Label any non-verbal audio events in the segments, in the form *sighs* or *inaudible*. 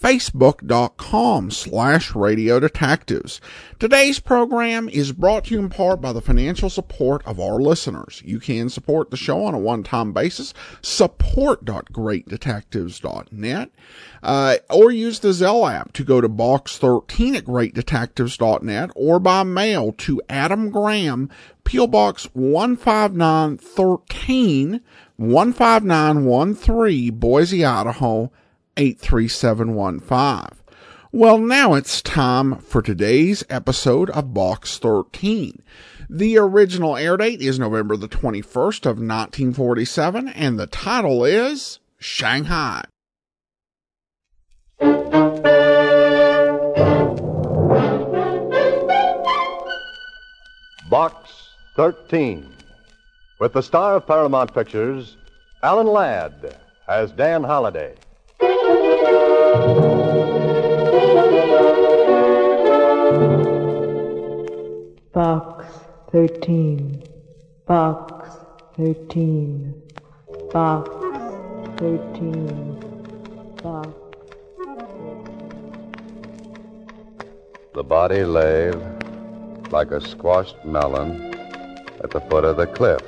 facebook.com slash radio detectives. Today's program is brought to you in part by the financial support of our listeners. You can support the show on a one-time basis, support.greatdetectives.net, uh, or use the Zelle app to go to box 13 at greatdetectives.net or by mail to Adam Graham, P.O. Box 15913, 15913, Boise, Idaho, 83715. Well, now it's time for today's episode of Box 13. The original air date is November the 21st of 1947 and the title is Shanghai. Box 13. With the star of Paramount Pictures, Alan Ladd, as Dan Holliday. Box 13. Box 13. Box 13. Box. The body lay like a squashed melon at the foot of the cliff.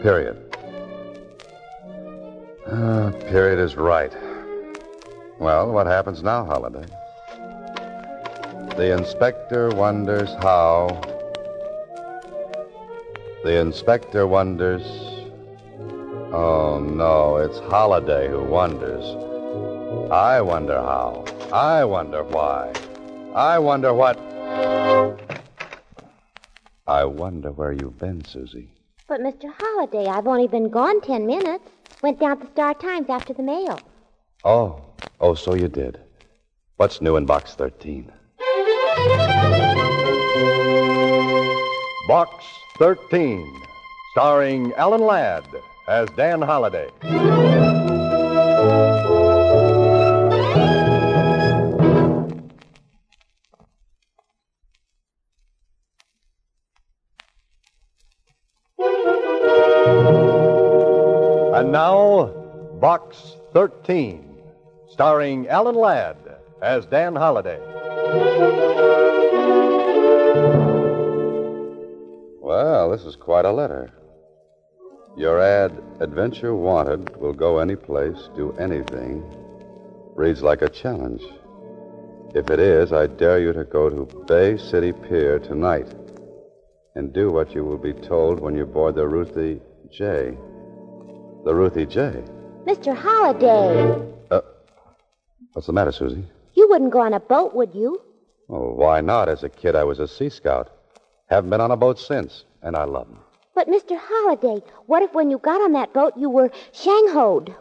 Period. Ah, period is right. Well, what happens now, Holliday? The inspector wonders how. The inspector wonders. Oh, no, it's Holliday who wonders. I wonder how. I wonder why. I wonder what. I wonder where you've been, Susie. But, Mr. Holliday, I've only been gone ten minutes. Went down to Star Times after the mail. Oh, oh, so you did. What's new in box 13? Box 13, starring Alan Ladd as Dan Holliday. And now, Box 13, starring Alan Ladd as Dan Holliday. Well, this is quite a letter. Your ad, Adventure Wanted, will go any place, do anything, reads like a challenge. If it is, I dare you to go to Bay City Pier tonight and do what you will be told when you board the Ruthie J. The Ruthie J. Mr. Holliday, What's the matter, Susie? you wouldn't go on a boat, would you? Oh, why not? As a kid, I was a Sea Scout. Haven't been on a boat since, and I love 'em. But, Mr. Holliday, what if when you got on that boat you were shanghoed?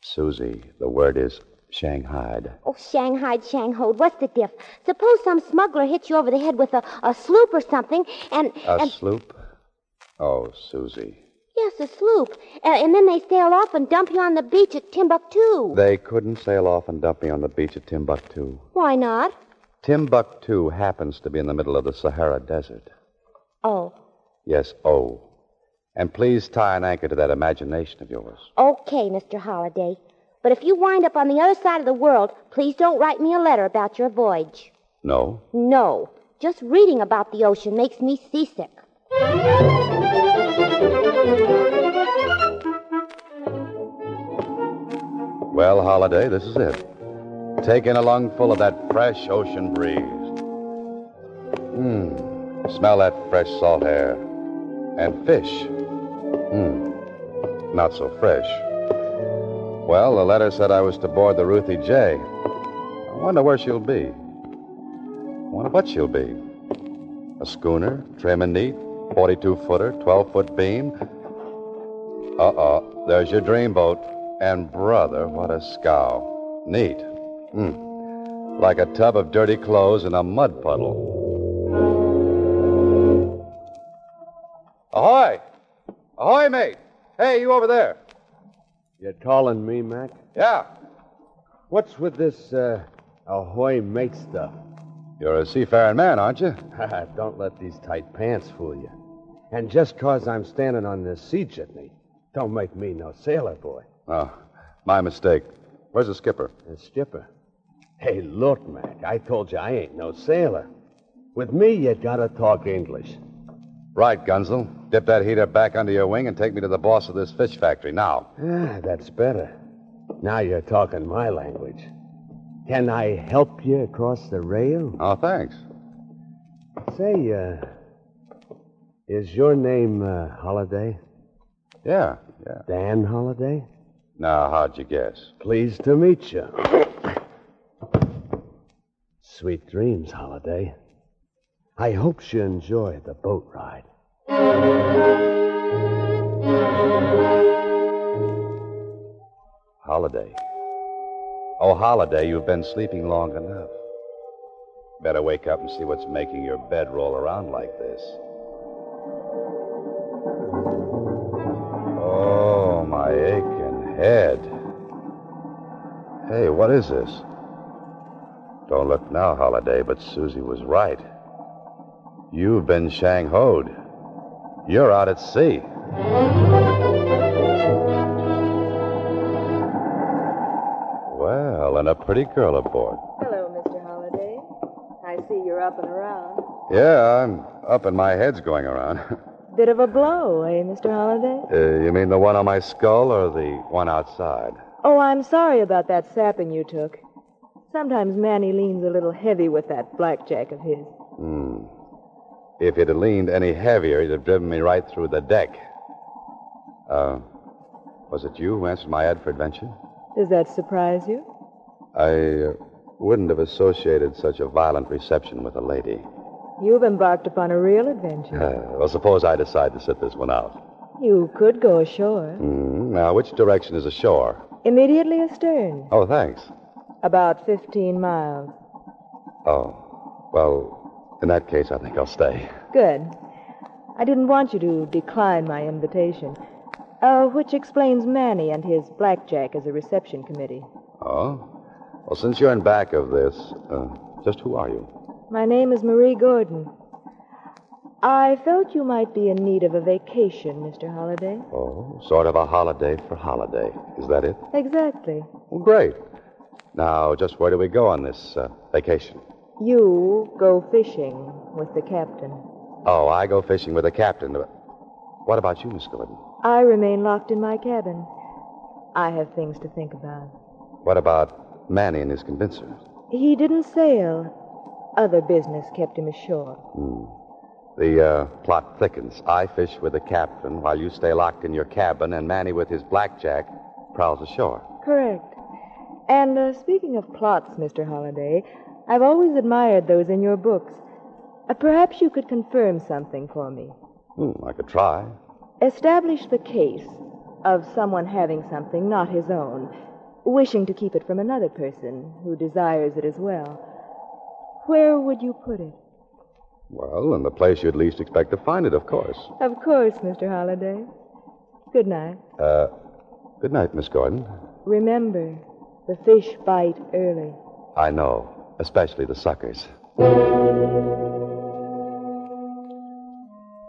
Susie, the word is shanghaied. Oh, shanghaied, shanghoed, what's the diff? Suppose some smuggler hits you over the head with a, a sloop or something, and... A and sloop? Oh, Susie. A sloop. Uh, and then they sail off and dump you on the beach at Timbuktu. They couldn't sail off and dump me on the beach at Timbuktu. Why not? Timbuktu happens to be in the middle of the Sahara Desert. Oh, Yes, oh. And please tie an anchor to that imagination of yours. okay, Mr. Holliday. But if you wind up on the other side of the world, please don't write me a letter about your voyage. No? No. Just reading about the ocean makes me seasick. Well, Holliday, this is it. Take in a lungful of that fresh ocean breeze. Mmm. Smell that fresh salt air. And fish. Mmm. Not so fresh. Well, the letter said I was to board the Ruthie J. I wonder where she'll be. I wonder what she'll be. A schooner, trim and neat, 42 footer, 12 foot beam. Uh oh, there's your dreamboat. And brother, what a scow. Neat. Hmm. Like a tub of dirty clothes in a mud puddle. Ahoy! Ahoy, mate! Hey, you over there. You're calling me, Mac? Yeah. What's with this, uh, ahoy mate stuff? You're a seafaring man, aren't you? *laughs* Don't let these tight pants fool you. And just 'cause I'm standing on this sea jitney, don't make me no sailor boy. Oh, my mistake. Where's the skipper? The skipper. Hey, look, Mac, I told you I ain't no sailor. With me, you gotta talk English. Right, Gunzel. Dip that heater back under your wing and take me to the boss of this fish factory now. Ah, that's better. Now you're talking my language. Can I help you across the rail? Oh, thanks. Say, uh, is your name uh, Holliday? Yeah, yeah. Dan Holliday? Now, how'd you guess? Pleased to meet you. Sweet dreams, Holliday. I hope you enjoy the boat ride. Holliday. Oh, Holliday, you've been sleeping long enough. Better wake up and see what's making your bed roll around like this. Head. Hey, what is this? Don't look now, Holliday, but Susie was right. You've been shang-hoed. You're out at sea. Well, and a pretty girl aboard. Hello, Mr. Holliday. I see you're up and around. Yeah, I'm up and my head's going around. *laughs* Bit of a blow, eh, Mr. Holliday? Uh, you mean the one on my skull or the one outside? Oh, I'm sorry about that sapping you took. Sometimes Manny leans a little heavy with that blackjack of his. Hmm. If he'd have leaned any heavier, he'd have driven me right through the deck. Uh, was it you who answered my ad for adventure? Does that surprise you? I uh, wouldn't have associated such a violent reception with a lady. You've embarked upon a real adventure. Uh, well, suppose I decide to sit this one out. You could go ashore. Hmm. Now, which direction is ashore? Immediately astern. Oh, thanks. About 15 miles. Oh, well, in that case, I think I'll stay. Good. I didn't want you to decline my invitation. Uh, which explains Manny and his blackjack as a reception committee. Oh? Well, since you're in back of this, uh, just who are you? My name is Marie Gordon. I felt you might be in need of a vacation, Mr. Holliday. Oh, sort of a holiday for holiday. Is that it? Exactly. Well, great. Now, just where do we go on this uh, vacation? You go fishing with the captain. Oh, I go fishing with the captain. But What about you, Miss Gordon? I remain locked in my cabin. I have things to think about. What about Manny and his convincer? He didn't sail. Other business kept him ashore. The uh, plot thickens. I fish with the captain while you stay locked in your cabin, and Manny with his blackjack prowls ashore. Correct. And uh, speaking of plots, Mr. Holliday, I've always admired those in your books. Uh, perhaps you could confirm something for me. Hmm, I could try. Establish the case of someone having something not his own, wishing to keep it from another person who desires it as well. Where would you put it? Well, in the place you'd least expect to find it, of course. Of course, Mr. Holliday. Good night. Uh, good night, Miss Gordon. Remember, the fish bite early. I know, especially the suckers.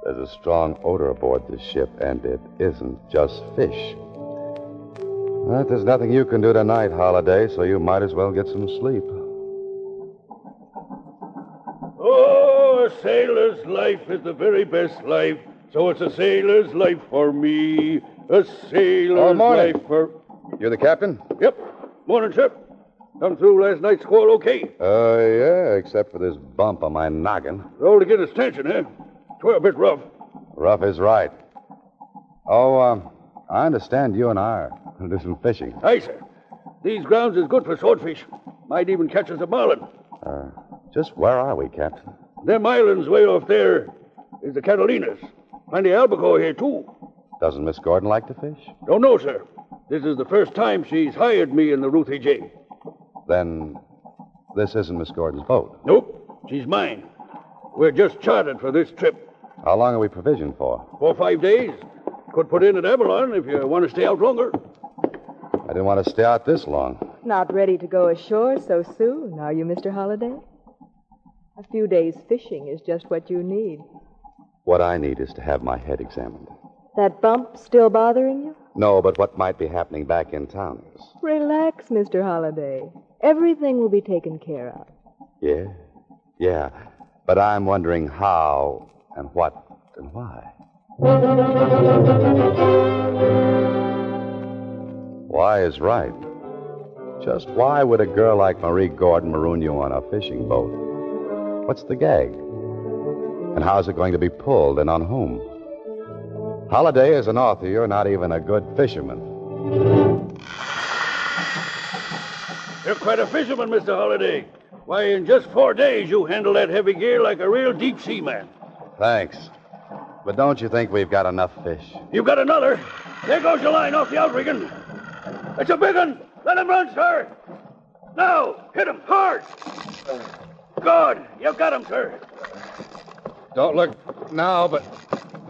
There's a strong odor aboard this ship, and it isn't just fish. But there's nothing you can do tonight, Holliday, so you might as well get some sleep. Sailor's life is the very best life. So it's a sailor's life for me. A sailor's morning. life for. You're the captain? Yep. Morning, sir. Come through last night's squall okay. Uh, yeah, except for this bump on my noggin. Rolled against a tension, eh? Twere a bit rough. Rough is right. Oh, um, I understand you and I are *laughs* going to do some fishing. Aye, sir. These grounds is good for swordfish. Might even catch us a marlin. Uh, just where are we, Captain? Them islands way off there is the Catalinas. Plenty of albacore here, too. Doesn't Miss Gordon like to fish? Oh, Don't know, sir. This is the first time she's hired me in the Ruthie J. Then this isn't Miss Gordon's boat. Nope, she's mine. We're just chartered for this trip. How long are we provisioned for? For five days. Could put in at Avalon if you want to stay out longer. I didn't want to stay out this long. Not ready to go ashore so soon, are you, Mr. Holliday? A few days fishing is just what you need. What I need is to have my head examined. That bump still bothering you? No, but what might be happening back in town is. Relax, Mr. Holliday. Everything will be taken care of. Yeah? Yeah. But I'm wondering how and what and why. Why is right. Just why would a girl like Marie Gordon maroon you on a fishing boat? What's the gag? And how's it going to be pulled and on whom? Holliday, as an author, you're not even a good fisherman. You're quite a fisherman, Mr. Holliday. Why, in just four days, you handle that heavy gear like a real deep sea man. Thanks. But don't you think we've got enough fish? You've got another. There goes your line off the outrigging. It's a big one. Let him run, sir. Now, hit him hard. Good. You got him, sir. Don't look now, but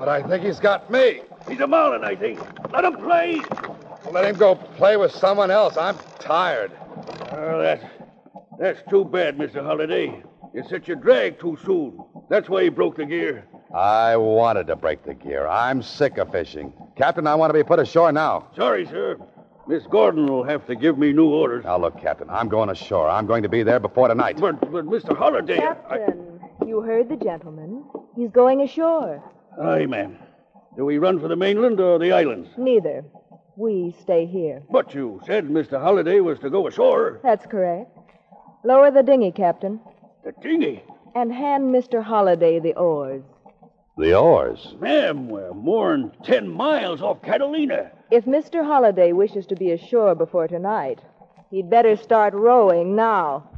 but I think he's got me. He's a marlin, I think. Let him play. Let him go play with someone else. I'm tired. Oh, that's, that's too bad, Mr. Holliday. You set your drag too soon. That's why he broke the gear. I wanted to break the gear. I'm sick of fishing. Captain, I want to be put ashore now. Sorry, sir. Miss Gordon will have to give me new orders. Now, look, Captain, I'm going ashore. I'm going to be there before tonight. But, but Mr. Holliday. Captain, you heard the gentleman. He's going ashore. Aye, ma'am. Do we run for the mainland or the islands? Neither. We stay here. But you said Mr. Holliday was to go ashore. That's correct. Lower the dinghy, Captain, The dinghy. and hand Mr. Holliday the oars. The oars. Ma'am, we're more'n ten miles off Catalina. If Mr. Holliday wishes to be ashore before tonight, he'd better start rowing now.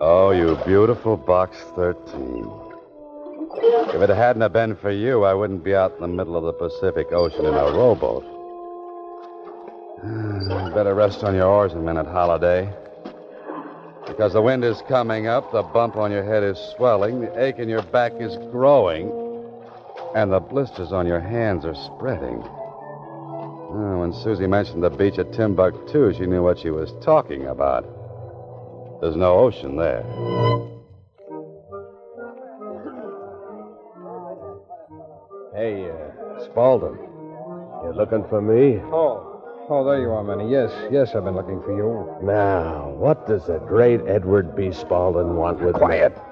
Oh, you beautiful Box 13. If it hadn't have been for you, I wouldn't be out in the middle of the Pacific Ocean in a rowboat. *sighs* Better rest on your oars a minute, Holliday. Because the wind is coming up, the bump on your head is swelling, the ache in your back is growing, and the blisters on your hands are spreading. Oh, when Susie mentioned the beach at Timbuktu, she knew what she was talking about. There's no ocean there. Hey, uh, Spaulding. You looking for me? Oh. Oh, there you are, Manny. Yes, yes, I've been looking for you. Now, what does the great Edward B. Spaulding want with Quiet. me?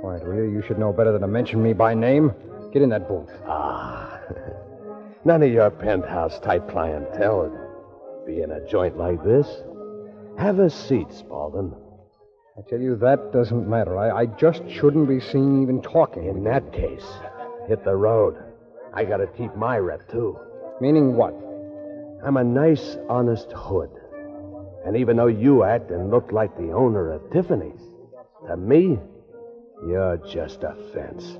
Quiet, will you? You should know better than to mention me by name. Get in that boat. Ah, *laughs* none of your penthouse type clientele would be in a joint like this. Have a seat, Spaulding. I tell you, that doesn't matter. I, I just shouldn't be seen even talking. In that case, hit the road. I gotta keep my rep, too. Meaning what? I'm a nice, honest hood. And even though you act and look like the owner of Tiffany's, to me, you're just a fence.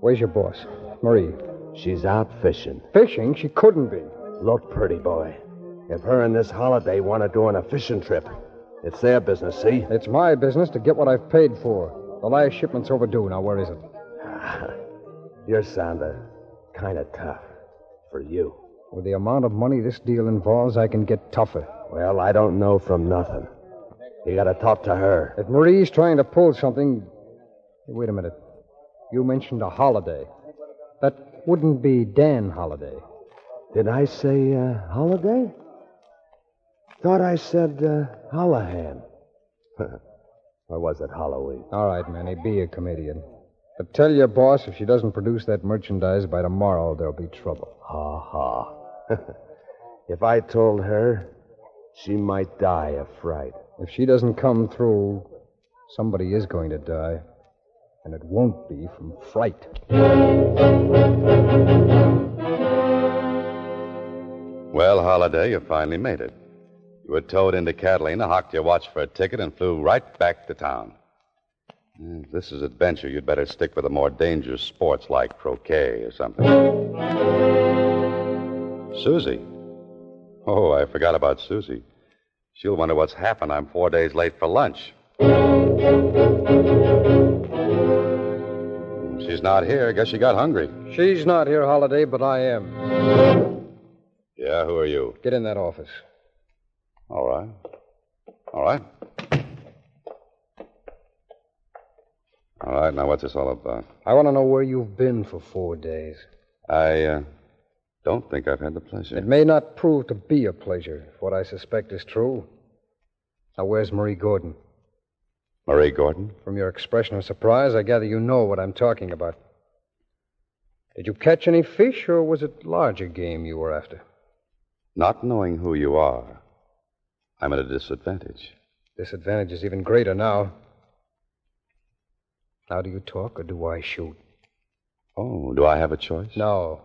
Where's your boss? Marie. She's out fishing. Fishing? She couldn't be. Look, pretty boy. If her and this holiday want to do on a fishing trip, it's their business, see? It's my business to get what I've paid for. The last shipment's overdue. Now, where is it? Ah, *laughs* you're sounding kind of tough for you. With the amount of money this deal involves, I can get tougher. Well, I don't know from nothing. You gotta talk to her. If Marie's trying to pull something. Hey, wait a minute. You mentioned a holiday. That wouldn't be Dan Holliday. Did I say uh, holiday? Thought I said uh, Hollahan. *laughs* or was it Halloween? All right, Manny, be a comedian. But tell your boss if she doesn't produce that merchandise by tomorrow, there'll be trouble. Ha ha. *laughs* if I told her, she might die of fright. If she doesn't come through, somebody is going to die. And it won't be from fright. Well, Holliday, you finally made it. You were towed into Catalina, hocked your watch for a ticket, and flew right back to town. If this is adventure, you'd better stick with the more dangerous sports like croquet or something. Susie. Oh, I forgot about Susie. She'll wonder what's happened. I'm four days late for lunch. She's not here. Guess she got hungry. She's not here, Holliday, but I am. Yeah, who are you? Get in that office. All right. All right. All right, now what's this all about? I want to know where you've been for four days. I uh, don't think I've had the pleasure. It may not prove to be a pleasure if what I suspect is true. Now, where's Marie Gordon? Marie Gordon? From your expression of surprise, I gather you know what I'm talking about. Did you catch any fish, or was it larger game you were after? Not knowing who you are, I'm at a disadvantage. Disadvantage is even greater now. Now, do you talk, or do I shoot? Oh, do I have a choice? No.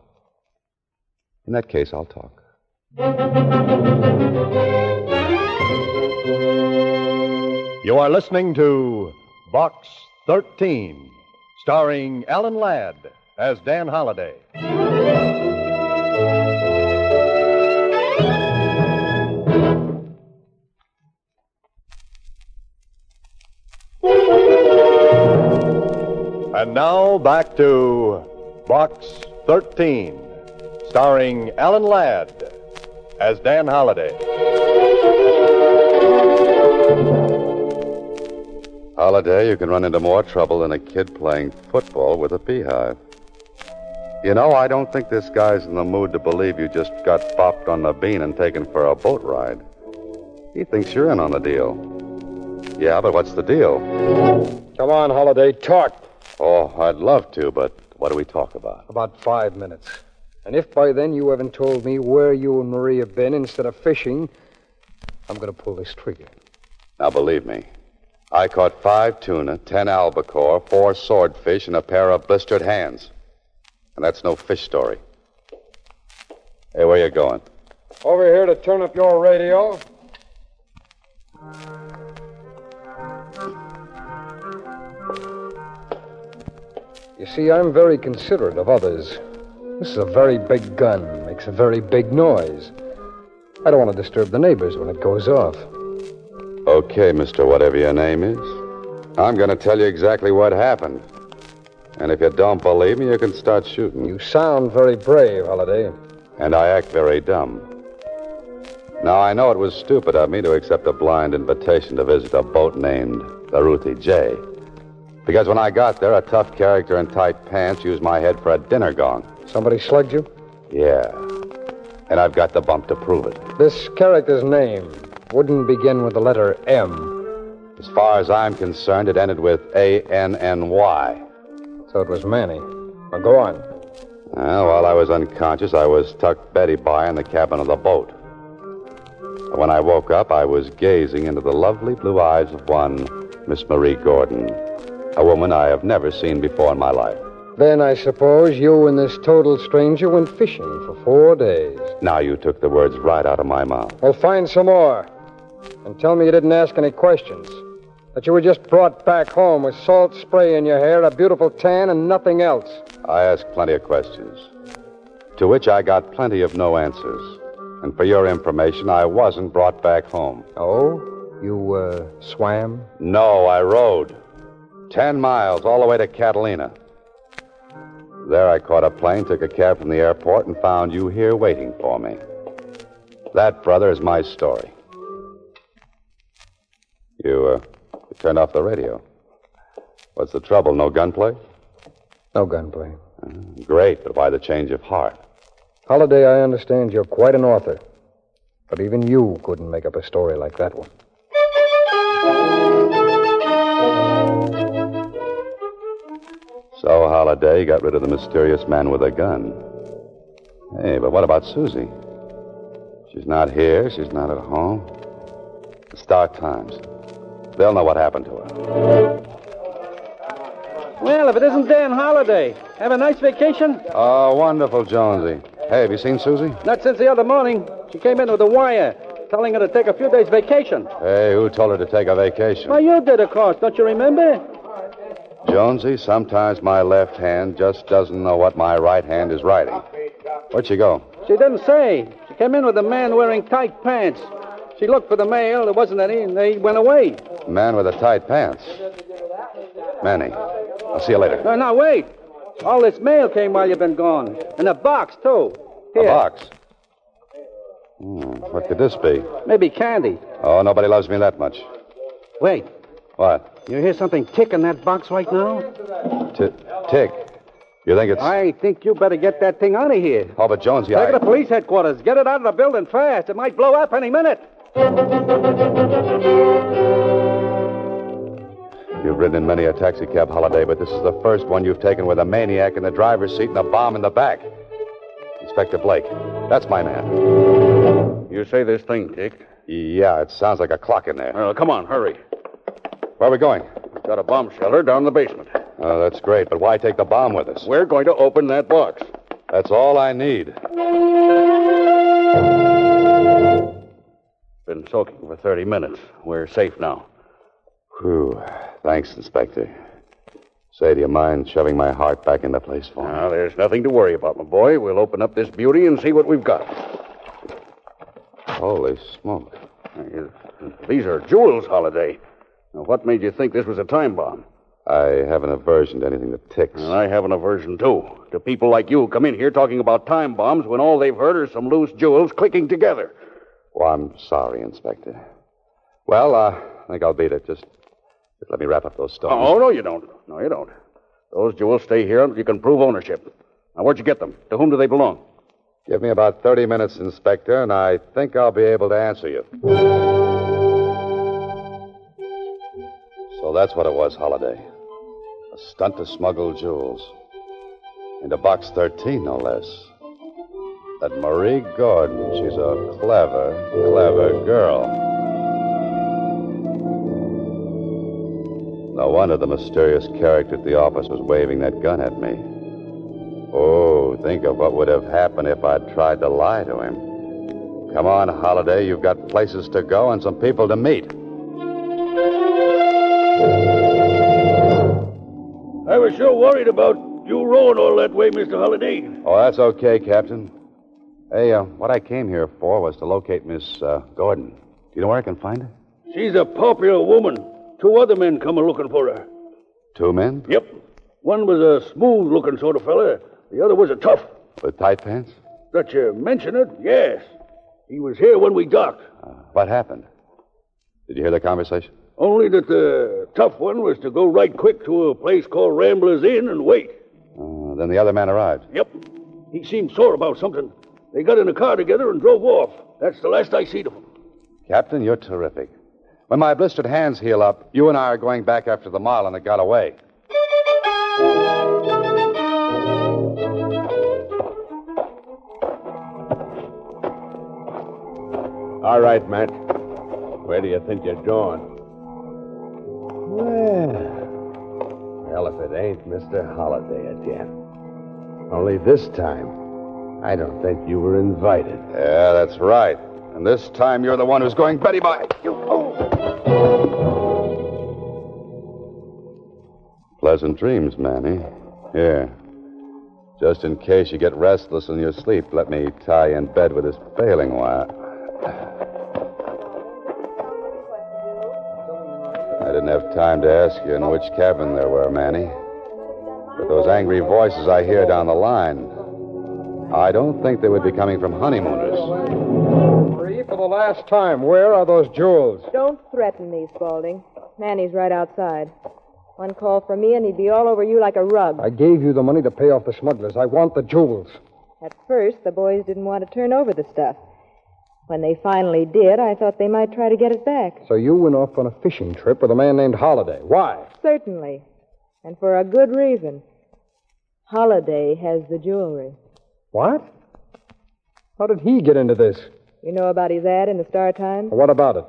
In that case, I'll talk. You are listening to Box 13, starring Alan Ladd as Dan Holliday. And now back to Box 13, starring Alan Ladd as Dan Holliday. Holiday, you can run into more trouble than a kid playing football with a beehive. You know, I don't think this guy's in the mood to believe you just got bopped on the bean and taken for a boat ride. He thinks you're in on the deal. Yeah, but what's the deal? Come on, Holliday, talk. Oh, I'd love to, but what do we talk about? About five minutes. And if by then you haven't told me where you and Marie have been instead of fishing, I'm going to pull this trigger. Now, believe me, I caught five tuna, ten albacore, four swordfish, and a pair of blistered hands. And that's no fish story. Hey, where you going? Over here to turn up your radio. You see, I'm very considerate of others. This is a very big gun, makes a very big noise. I don't want to disturb the neighbors when it goes off. Okay, Mr. Whatever your name is. I'm going to tell you exactly what happened. And if you don't believe me, you can start shooting. You sound very brave, Holliday. And I act very dumb. Now, I know it was stupid of me to accept a blind invitation to visit a boat named the Ruthie J. Because when I got there, a tough character in tight pants used my head for a dinner gong. Somebody slugged you? Yeah. And I've got the bump to prove it. This character's name wouldn't begin with the letter M. As far as I'm concerned, it ended with A N N Y. So it was Manny. Well, go on. Well, while I was unconscious, I was tucked Betty by in the cabin of the boat. When I woke up, I was gazing into the lovely blue eyes of one Miss Marie Gordon, a woman I have never seen before in my life. Then I suppose you and this total stranger went fishing for four days. Now you took the words right out of my mouth. Well, find some more. And tell me you didn't ask any questions. That you were just brought back home with salt spray in your hair, a beautiful tan, and nothing else. I asked plenty of questions, to which I got plenty of no answers. And for your information, I wasn't brought back home. Oh? You, uh, swam? No, I rode. Ten miles all the way to Catalina. There I caught a plane, took a cab from the airport, and found you here waiting for me. That, brother, is my story. You, uh, you turned off the radio. What's the trouble? No gunplay? No gunplay. Uh, great, but why the change of heart? Holliday, I understand you're quite an author. But even you couldn't make up a story like that one. So Holliday got rid of the mysterious man with a gun. Hey, but what about Susie? She's not here. She's not at home. The Star Times. They'll know what happened to her. Well, if it isn't Dan Holliday. Have a nice vacation? Oh, wonderful, Jonesy. Hey, have you seen Susie? Not since the other morning. She came in with a wire telling her to take a few days vacation. Hey, who told her to take a vacation? Well, you did, of course. Don't you remember? Jonesy, sometimes my left hand just doesn't know what my right hand is writing. Where'd she go? She didn't say. She came in with a man wearing tight pants. She looked for the mail. There wasn't any, and they went away. Man with the tight pants. Manny, I'll see you later. No, no, wait. All this mail came while you've been gone. And a box, too. A box. Hmm, what could this be? Maybe candy. Oh, nobody loves me that much. Wait. What? You hear something tick in that box right now? T- tick. You think it's. I think you better get that thing out of here. Oh, but Jonesy, Take it I. to police headquarters. Get it out of the building fast. It might blow up any minute. You've ridden in many a taxicab holiday, but this is the first one you've taken with a maniac in the driver's seat and a bomb in the back. Inspector Blake. That's my man. You say this thing, Dick? Yeah, it sounds like a clock in there. Well, come on, hurry. Where are we going? We've got a bomb shelter down in the basement. Oh, that's great, but why take the bomb with us? We're going to open that box. That's all I need. Been soaking for 30 minutes. We're safe now. Whew. Thanks, Inspector. Say, do you mind shoving my heart back into place for me? Now, there's nothing to worry about, my boy. We'll open up this beauty and see what we've got. Holy smoke. These are jewels, Holliday. Now, what made you think this was a time bomb? I have an aversion to anything that ticks. And I have an aversion, too, to people like you who come in here talking about time bombs when all they've heard are some loose jewels clicking together. Well, I'm sorry, Inspector. Well, uh, I think I'll beat it. Just, just let me wrap up those stones. Oh, no, you don't. No, you don't. Those jewels stay here until you can prove ownership. Now, where'd you get them? To whom do they belong? Give me about 30 minutes, Inspector, and I think I'll be able to answer you. That's what it was, Holliday. A stunt to smuggle jewels. Into box 13, no less. That Marie Gordon, she's a clever, clever girl. No wonder the mysterious character at the office was waving that gun at me. Oh, think of what would have happened if I'd tried to lie to him. Come on, Holliday. You've got places to go and some people to meet. Was sure worried about you rowing all that way, Mr. Holliday. Oh, that's okay, Captain. Hey, uh, what I came here for was to locate Miss uh, Gordon. Do you know where I can find her? She's a popular woman. Two other men come a looking for her. Two men Yep. One was a smooth looking sort of fella. The other was a tough. with tight pants. That you mention it, yes. He was here when we docked. Uh, what happened? Did you hear the conversation? Only that the tough one was to go right quick to a place called Rambler's Inn and wait. Uh, then the other man arrived. Yep. He seemed sore about something. They got in a car together and drove off. That's the last I see of him. Captain, you're terrific. When my blistered hands heal up, you and I are going back after the Marlin that got away. All right, Matt. Where do you think you're going? Well, well, if it ain't Mr. Holliday again. Only this time, I don't think you were invited. Yeah, that's right. And this time you're the one who's going Betty by. You. fool! Pleasant dreams, Manny. Here. Just in case you get restless in your sleep, let me tie you in bed with this baling wire. Didn't have time to ask you in which cabin there were, Manny. But those angry voices I hear down the line, I don't think they would be coming from honeymooners. Marie, for the last time, where are those jewels? Don't threaten me, Spaulding. Manny's right outside. One call from me, and he'd be all over you like a rug. I gave you the money to pay off the smugglers. I want the jewels. At first, the boys didn't want to turn over the stuff. When they finally did, I thought they might try to get it back. So you went off on a fishing trip with a man named Holliday. Why? Certainly. And for a good reason. Holliday has the jewelry. What? How did he get into this? You know about his ad in the Star Times? What about it?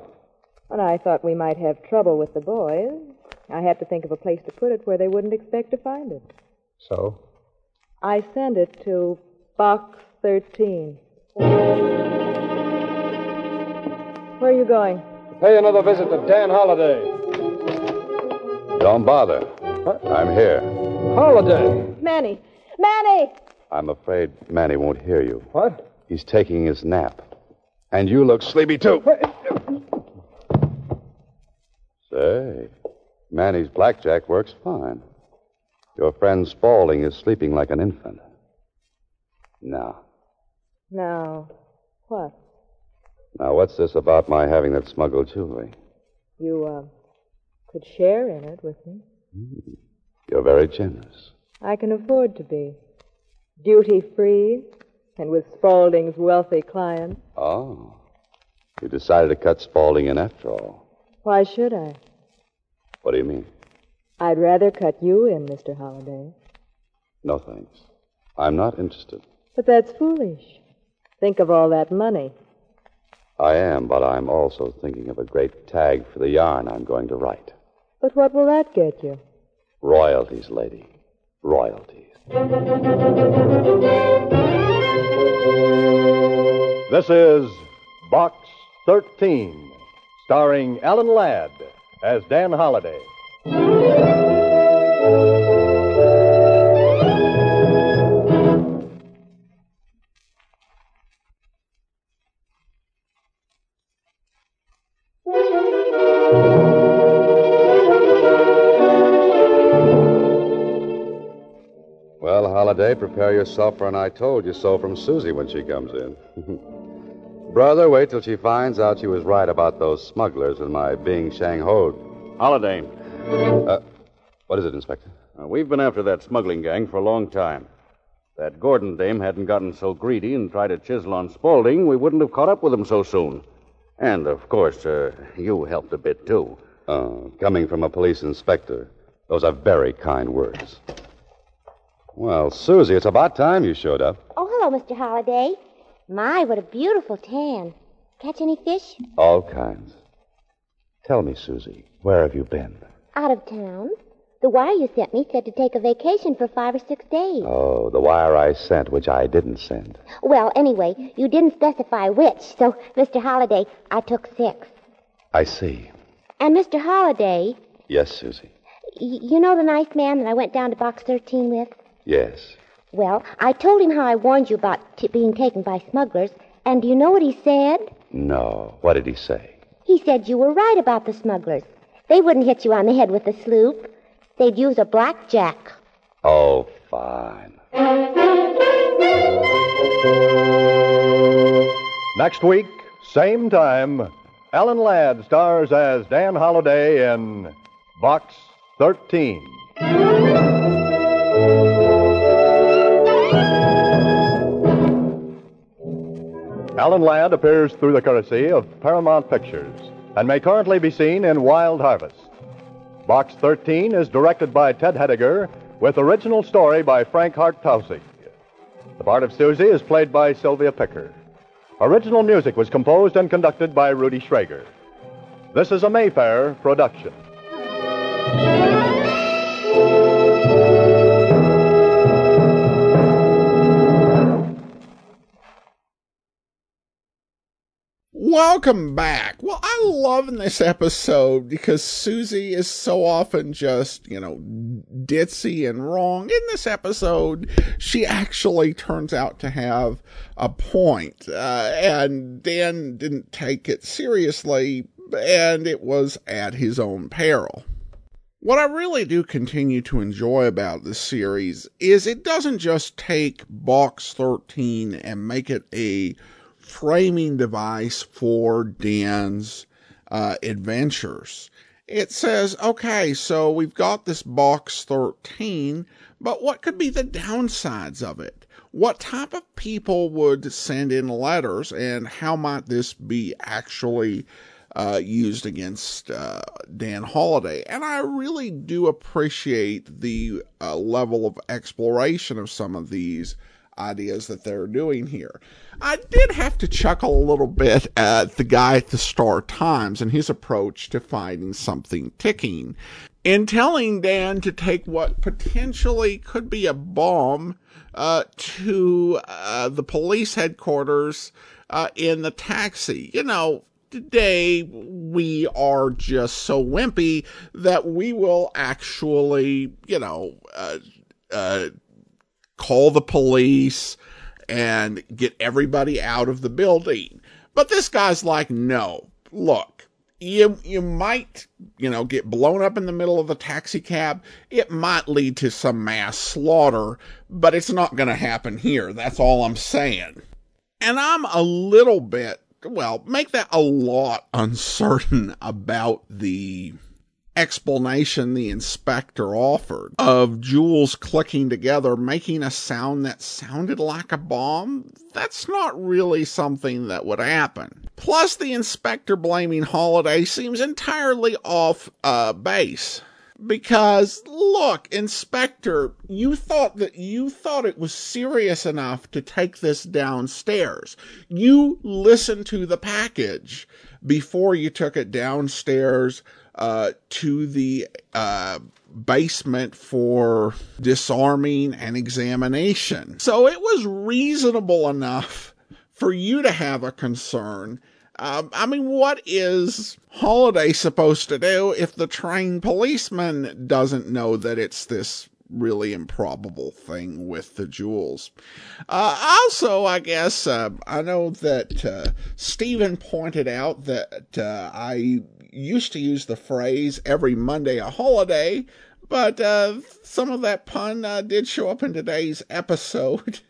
When I thought we might have trouble with the boys, I had to think of a place to put it where they wouldn't expect to find it. So? I sent it to Box 13. Where are you going? To Pay another visit to Dan Holliday. Don't bother. I'm here. Holliday! Manny! Manny! I'm afraid Manny won't hear you. What? He's taking his nap. And you look sleepy, too. Say, Manny's blackjack works fine. Your friend Spaulding is sleeping like an infant. Now, Now, what? Now, what's this about my having that smuggled jewelry? You, uh, could share in it with me. You're very generous. I can afford to be. Duty free, and with Spaulding's wealthy client. Oh. You decided to cut Spaulding in after all. Why should I? What do you mean? I'd rather cut you in, Mr. Holliday. No, thanks. I'm not interested. But that's foolish. Think of all that money. I am, but I'm also thinking of a great tag for the yarn I'm going to write. But what will that get you? Royalties, lady. Royalties. This is Box 13, starring Alan Ladd as Dan Holliday. Yourself for an I told you so from Susie when she comes in. *laughs* Brother, wait till she finds out she was right about those smugglers and my being Shang-Ho. Holliday. Uh, what is it, Inspector? Uh, we've been after that smuggling gang for a long time. If that Gordon dame hadn't gotten so greedy and tried to chisel on Spaulding, we wouldn't have caught up with him so soon. And, of course, uh, you helped a bit, too. Oh, coming from a police inspector. Those are very kind words. Well, Susie, it's about time you showed up. Oh, hello, Mr. Holliday. My, what a beautiful tan. Catch any fish? All kinds. Tell me, Susie, where have you been? Out of town. The wire you sent me said to take a vacation for five or six days. Oh, the wire I sent, which I didn't send. Well, anyway, you didn't specify which, so, Mr. Holliday, I took six. I see. And, Mr. Holliday, Yes, Susie. y- you know the nice man that I went down to box 13 with? Yes. Well, I told him how I warned you about t- being taken by smugglers, and do you know what he said? No. What did he say? He said you were right about the smugglers. They wouldn't hit you on the head with a sloop. They'd use a blackjack. Oh, fine. Next week, same time, Alan Ladd stars as Dan Holliday in Box 13. Alan Ladd appears through the courtesy of Paramount Pictures and may currently be seen in Wild Harvest. Box 13 is directed by Ted Hediger with original story by Frank Hart Tausig. The part of Susie is played by Sylvia Picker. Original music was composed and conducted by Rudy Schrager. This is a Mayfair production. Welcome back. Well, I love in this episode because Susie is so often just, you know, ditzy and wrong. In this episode, she actually turns out to have a point, uh, and Dan didn't take it seriously, and it was at his own peril. What I really do continue to enjoy about this series is it doesn't just take Box 13 and make it a framing device for Dan's uh, adventures. It says, okay, so we've got this box 13, but what could be the downsides of it? What type of people would send in letters, and how might this be actually uh, used against uh, Dan Holliday. And I really do appreciate the uh, level of exploration of some of these ideas that they're doing here. I did have to chuckle a little bit at the guy at the Star Times and his approach to finding something ticking. In telling Dan to take what potentially could be a bomb uh, to uh, the police headquarters uh, in the taxi. You know, today we are just so wimpy that we will actually, you know, uh, uh, call the police and get everybody out of the building. But this guy's like, no, look, you you might you know get blown up in the middle of the taxi cab. It might lead to some mass slaughter but it's not going to happen here. That's all i'm saying. And i'm a little bit well make that a lot *laughs* uncertain about the explanation the inspector offered of jewels clicking together, making a sound that sounded like a bomb, that's not really something that would happen. Plus, the inspector blaming Holiday seems entirely off uh, base. Because look, Inspector, you thought that you thought it was serious enough to take this downstairs. You listened to the package before you took it downstairs uh, to the uh, basement for disarming and examination. So it was reasonable enough for you to have a concern. Um, I mean, what is Holiday supposed to do if the trained policeman doesn't know that it's this really improbable thing with the jewels. Uh, also, I guess uh, I know that uh, Stephen pointed out that uh, I used to use the phrase every Monday a holiday, but uh, some of that pun uh, did show up in today's episode. *laughs*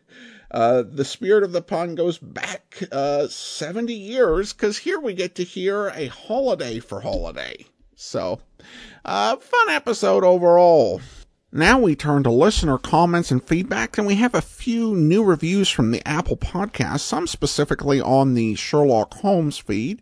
Uh, the spirit of the pun goes back uh, 70 years because here we get to hear a holiday for holiday. So, uh, fun episode overall. Now we turn to listener comments and feedback, and we have a few new reviews from the Apple Podcast, some specifically on the Sherlock Holmes feed.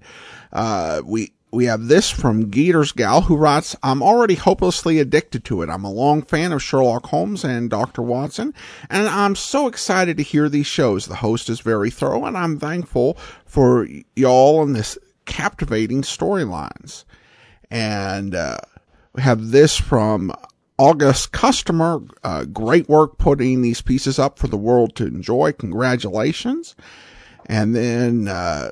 Uh, we we have this from Geeter's Gal who writes, I'm already hopelessly addicted to it. I'm a long fan of Sherlock Holmes and Dr. Watson, and I'm so excited to hear these shows. The host is very thorough, and I'm thankful for y'all and this captivating storylines. And uh, we have this from August Customer. Uh, great work putting these pieces up for the world to enjoy. Congratulations. And then uh,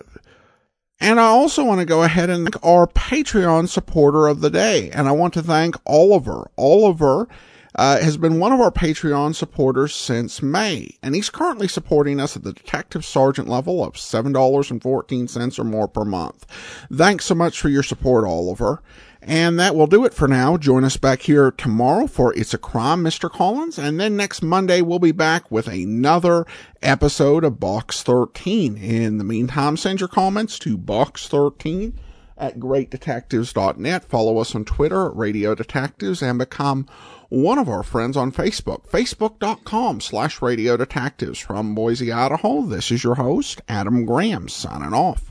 and I also want to go ahead and thank our Patreon supporter of the day. And I want to thank Oliver. Oliver uh, has been one of our Patreon supporters since May, and he's currently supporting us at the detective sergeant level of $7.14 or more per month. Thanks so much for your support, Oliver. And that will do it for now. Join us back here tomorrow for It's a Crime, Mr. Collins. And then next Monday, we'll be back with another episode of Box 13. In the meantime, send your comments to Box13 at greatdetectives.net. Follow us on Twitter at Radio Detectives and become one of our friends on Facebook, facebook.com slash radio detectives. From Boise, Idaho, this is your host, Adam Graham, signing off.